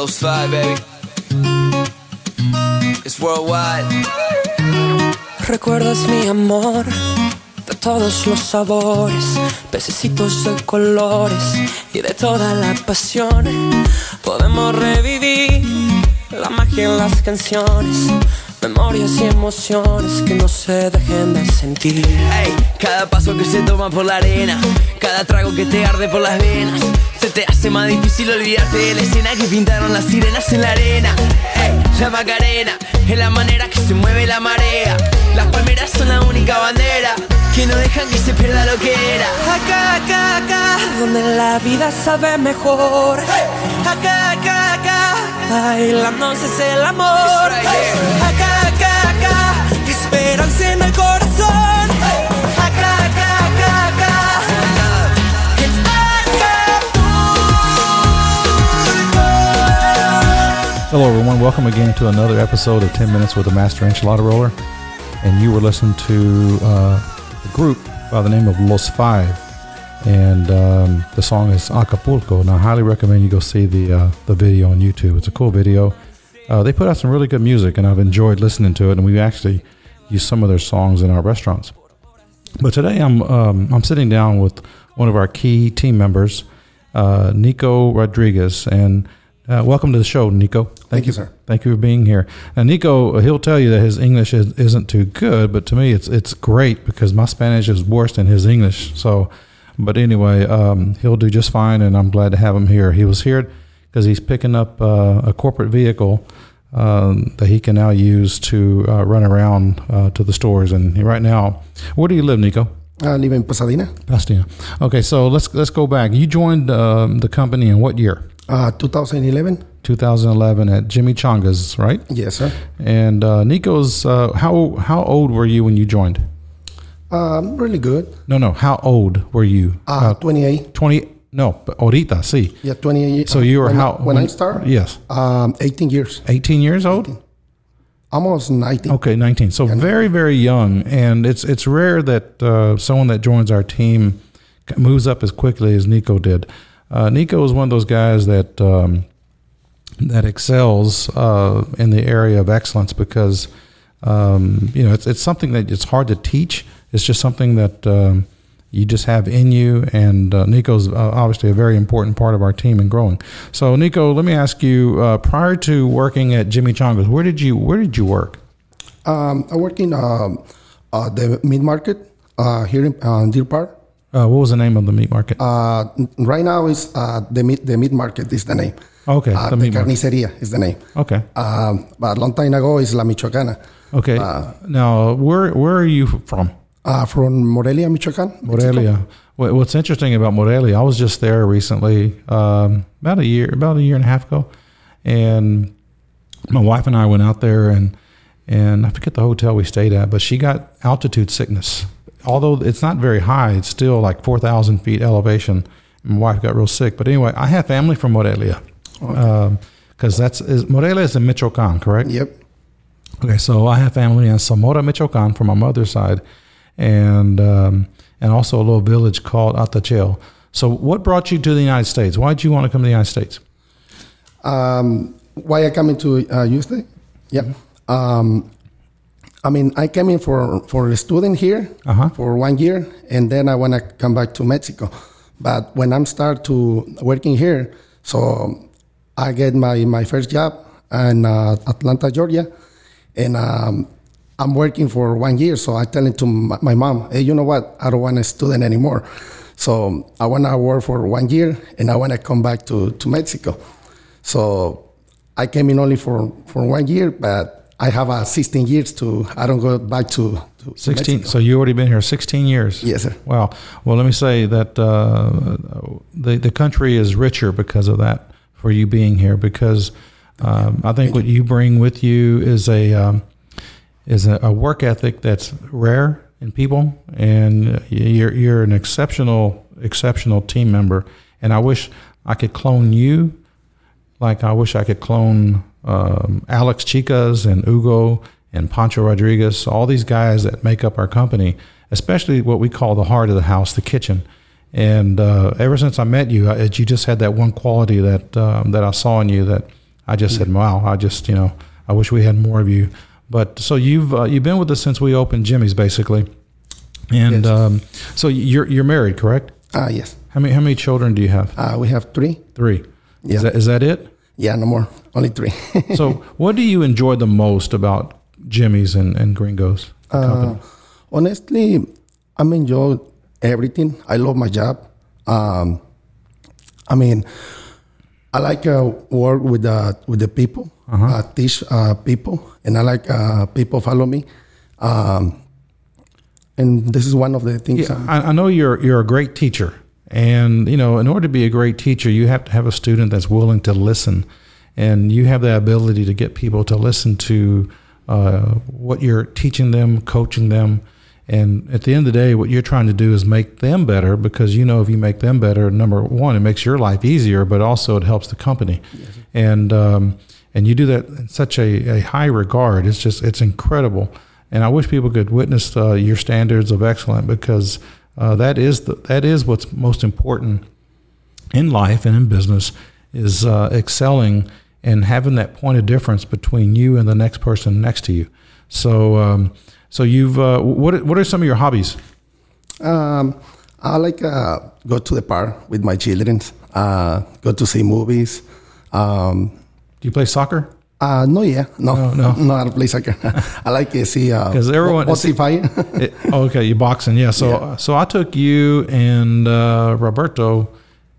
Los Five, baby. It's worldwide. Recuerdas mi amor de todos los sabores, pececitos de colores y de toda la pasión. Podemos revivir la magia en las canciones, memorias y emociones que no se dejen de sentir. Ey, cada paso que se toma por la arena, cada trago que te arde por las venas, se te hace más difícil olvidarte de la escena que pintaron las sirenas en la arena. Ey, la Macarena es la manera que se mueve la marea. Las palmeras son la única bandera que no dejan que se pierda lo que era. Acá, acá, acá, donde la vida sabe mejor. Acá, acá, acá, bailándose es el amor. Right acá, esperanza en el corazón. Hello, everyone. Welcome again to another episode of 10 Minutes with the Master Enchilada Roller. And you were listening to uh, a group by the name of Los Five. And um, the song is Acapulco. And I highly recommend you go see the, uh, the video on YouTube. It's a cool video. Uh, they put out some really good music, and I've enjoyed listening to it. And we actually use some of their songs in our restaurants. But today I'm um, I'm sitting down with one of our key team members, uh, Nico Rodriguez, and uh, welcome to the show, Nico. Thank, you, sir. Thank you for being here. Now, Nico, he'll tell you that his English is, isn't too good, but to me, it's it's great because my Spanish is worse than his English. So, but anyway, um, he'll do just fine, and I'm glad to have him here. He was here because he's picking up uh, a corporate vehicle um, that he can now use to uh, run around uh, to the stores. And he- right now, where do you live, Nico? I live in Pasadena, Pasadena. Okay, so let's let's go back. You joined um, the company in what year? uh, 2011. 2011 at Jimmy Changa's, right? Yes, sir. And uh, Nico's, uh, how how old were you when you joined? Um, really good. No, no. How old were you? Uh, 28. 20. No, but ahorita, sí. Yeah, 28. So you were when, how When, I started? Yes, Um, 18 years. 18 years old. Almost 19. Okay, 19. So very, very young, and it's it's rare that uh, someone that joins our team moves up as quickly as Nico did. Uh, Nico is one of those guys that um, that excels uh, in the area of excellence because um, you know it's it's something that it's hard to teach. It's just something that um, you just have in you, and uh, Nico's uh, obviously a very important part of our team and growing. So, Nico, let me ask you: uh, prior to working at Jimmy Changa's, where did you where did you work? Um, I work in um, uh, the meat market uh, here in uh, Deer Park. Uh, what was the name of the meat market? Uh, right now is uh, the meat the meat market is the name. Okay, Uh, the the meat market. carniceria is the name. okay, Um, but a long time ago is La Michoacana. okay. uh, now, where where are you from? Uh, from Morelia, Michoacan. Morelia. What- What's interesting about Morelia? I was just there recently, um, about a year, about a year and a half ago, and my wife and I went out there, and and I forget the hotel we stayed at, but she got altitude sickness. Although it's not very high, it's still like four thousand feet elevation. My wife got real sick, but anyway, I have family from Morelia, because that's is, Morelia is in Michoacan, correct? Yep. Okay, so I have family in Zamora, Michoacan, from my mother's side, and um, and also a little village called Atachel. So, what brought you to the United States? Why did you want to come to the United States? Um, why I come into uh, USD? Yeah. Um, I mean, I came in for for a student here Uh-huh. for one year, and then I want to come back to Mexico. But when I'm start to working here, so I get my my first job in uh, Atlanta, Georgia, and um, I'm working for one year. So I tell it to my, my mom, hey, you know what? I don't want a student anymore. So I want to work for one year, and I want to come back to to Mexico. So I came in only for, for one year, but I have uh, 16 years to, I don't go back to, to 16. Mexico. So, you already been here 16 years? Yes, sir. Wow. Well, let me say that uh, the, the country is richer because of that, for you being here, because um, I think what you bring with you is a, um, is a, a work ethic that's rare in people, and you're you're an exceptional exceptional team member. And I wish I could clone you, like I wish I could clone um, Alex Chicas and Hugo and Pancho Rodriguez, all these guys that make up our company, especially what we call the heart of the house, the kitchen. And uh, ever since I met you, I, you just had that one quality that um, that I saw in you that I just said, wow, I just you know I wish we had more of you. But so you've uh, you've been with us since we opened Jimmy's basically, and Yes. um, so you're you're married, correct? Ah, yes. How many how many children do you have? Uh, we have three. Three. Yeah. Is that is that it? Yeah, no more. Only three. So what do you enjoy the most about Jimmy's and, and Gringos? Uh, honestly, I'm enjoy everything. I love my job. Um, I mean, I like uh, work with the with the people, uh teach uh, people, and I like uh, people follow me. Um, and this is one of the things. Yeah, I, I know you're you're a great teacher, and you know, in order to be a great teacher, you have to have a student that's willing to listen, and you have the ability to get people to listen to uh, what you're teaching them, coaching them, and at the end of the day, what you're trying to do is make them better because you know if you make them better, number one, it makes your life easier, but also it helps the company, and um, and you do that in such a, a high regard. It's just it's incredible. And I wish people could witness uh, your standards of excellence because uh, that is the, that is what's most important in life and in business is uh, excelling and having that point of difference between you and the next person next to you. So um, so you've uh, what what are some of your hobbies? Um, I like uh, go to the park with my children. Uh, go to see movies. Um, Do you play soccer? uh, no, yeah, no, No, no. no, I don't play soccer. I like to see uh, 'Cause everyone- what's the fire. It, oh, okay, you boxing, yeah. So Yeah. so I took you and uh, Roberto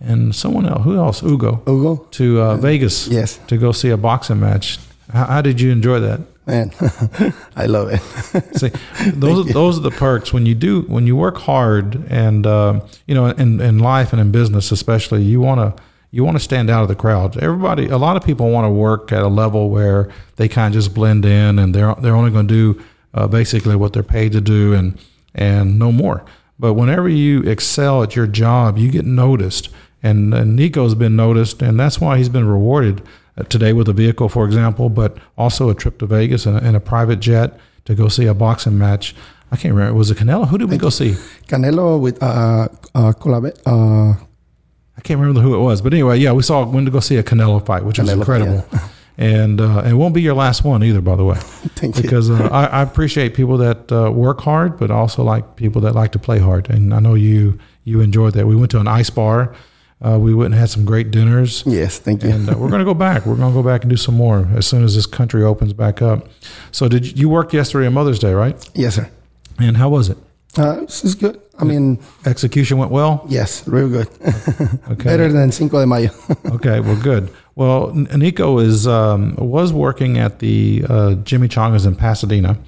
and someone else. Who else? Ugo. Hugo, to uh, Vegas. yes. To go see a boxing match. How, how did you enjoy that? Man, I love it. See, those are, those are the perks when you do when you work hard and uh, you know in, in life and in business especially you want to you want to stand out of the crowd. Everybody, a lot of people want to work at a level where they kind of just blend in and they're they're only going to do uh, basically what they're paid to do and and no more. But whenever you excel at your job, you get noticed. And, and Nico's been noticed, and that's why he's been rewarded today with a vehicle, for example, but also a trip to Vegas and a, and a private jet to go see a boxing match. I can't remember. It was it Canelo? Who did we go see? Canelo with uh, uh, Kovalev, uh, I can't remember who it was, but anyway, yeah, we saw went to go see a Canelo fight, which was Canelo, incredible, and uh, it won't be your last one either, by the way, Thank you. because uh, I, I appreciate people that uh, work hard, but also like people that like to play hard, and I know you you enjoyed that. We went to an ice bar, uh, we went and had some great dinners, yes, thank you. and uh, we're going to go back. We're going to go back and do some more as soon as this country opens back up. So, did you, you work yesterday on Mother's Day, right? yes, sir. And how was it? Uh, it's, it's good. I mean, Execution went well. yes, real good. Okay. Better than Cinco de Mayo. okay, well, good. Well, Nico is um, was working at the uh, Jimmy Changas in Pasadena,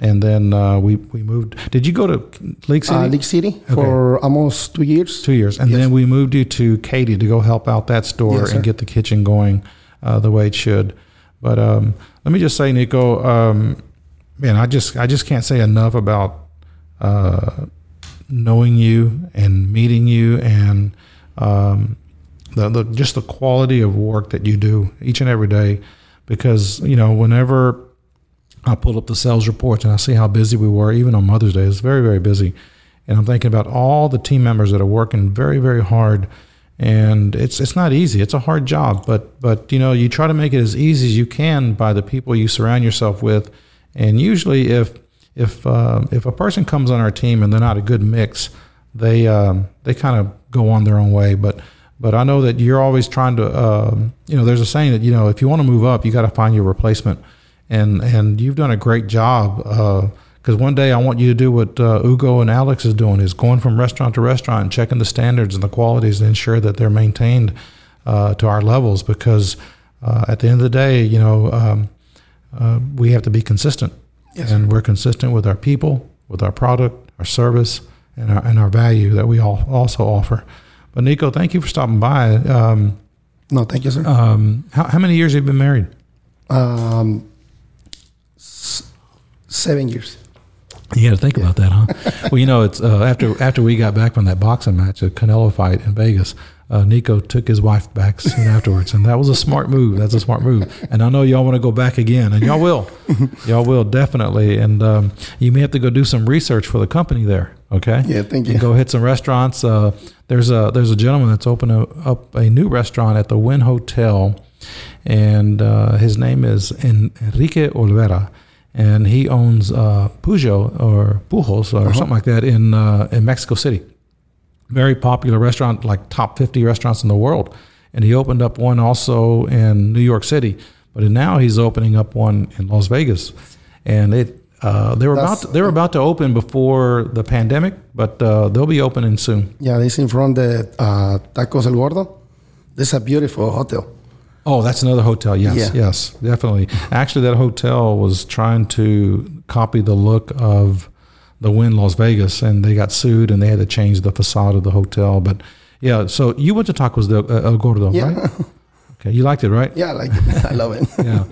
and then uh, we we moved. Did you go to Lake City? uh, League City for almost two years. Two years, and Yes. then we moved you to Katy to go help out that store Yes, and get the kitchen going uh, the way it should. But um, let me just say, Nico, um, man, I just I just can't say enough about uh, knowing you and meeting you and um, the, the just the quality of work that you do each and every day. Because you know, whenever I pull up the sales reports and I see how busy we were, even on Mother's Day, it's very very busy, and I'm thinking about all the team members that are working very very hard. And it's it's not easy. It's a hard job, but but you know you try to make it as easy as you can by the people you surround yourself with. And usually, if if uh, if a person comes on our team and they're not a good mix, they um, they kind of go on their own way. But but I know that you're always trying to um, you know there's a saying that you know if you want to move up, you got to find your replacement, and and you've done a great job. Because one day I want you to do what uh, Ugo and Alex is doing is going from restaurant to restaurant and checking the standards and the qualities and ensure that they're maintained uh, to our levels. Because uh, at the end of the day, you know, um, uh, we have to be consistent, and we're consistent with our people, with our product, our service, and our and our value that we all also offer. But Nico, thank you for stopping by. Um, No, thank you, sir. um, how, how many years have you been married? Seven years. You got to think about that, huh? well, you know, it's uh, after after we got back from that boxing match, a Canelo fight in Vegas. Uh, Nico took his wife back soon afterwards, and that was a smart move. That's a smart move, and I know y'all want to go back again, and y'all will, y'all will definitely. And um, you may have to go do some research for the company there. Okay. Yeah, thank you. And go hit some restaurants. Uh, there's a there's a gentleman that's opened a, up a new restaurant at the Wynn Hotel, and uh, his name is Enrique Olvera, and he owns uh, Pujo or Pujos or something like that in uh, in Mexico City. Very popular restaurant, like top 50 restaurants in the world. And he opened up one also in New York City, but now he's opening up one in Las Vegas. And it uh, they were That's- about to, they were about to open before the pandemic, but uh, they'll be opening soon. Yeah, this in front of the uh, Tacos El Gordo. This is a beautiful hotel. Oh, that's another hotel. Yes, Yeah. yes, definitely. Actually, that hotel was trying to copy the look of the Wynn Las Vegas, and they got sued, and they had to change the facade of the hotel. But yeah, so you went to Tacos del uh, El Gordo, Yeah. right? Okay, you liked it, right? Yeah, like it. I love it. yeah.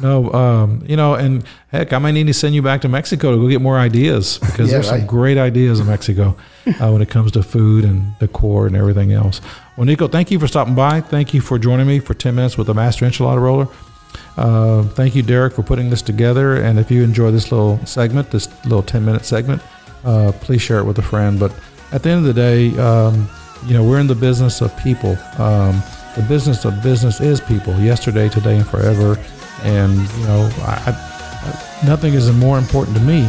No, um, you know, and heck, I might need to send you back to Mexico to go get more ideas because Yeah, there's some great ideas in Mexico uh, when it comes to food and decor and everything else. Well, Nico, thank you for stopping by. Thank you for joining me for 10 minutes with the Master Enchilada Roller. Uh, thank you, Derek, for putting this together. And if you enjoy this little segment, this little 10 minute segment, uh, please share it with a friend. But at the end of the day, um, you know, we're in the business of people. Um, the business of business is people yesterday, today, and forever. And, you know, I, I, nothing is more important to me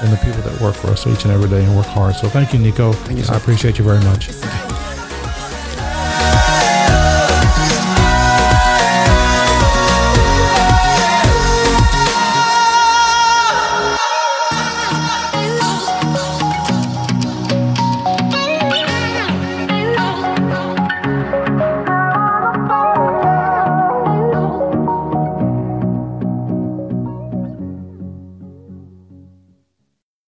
than the people that work for us each and every day and work hard. So thank you, Nico. Thank you, I appreciate you very much.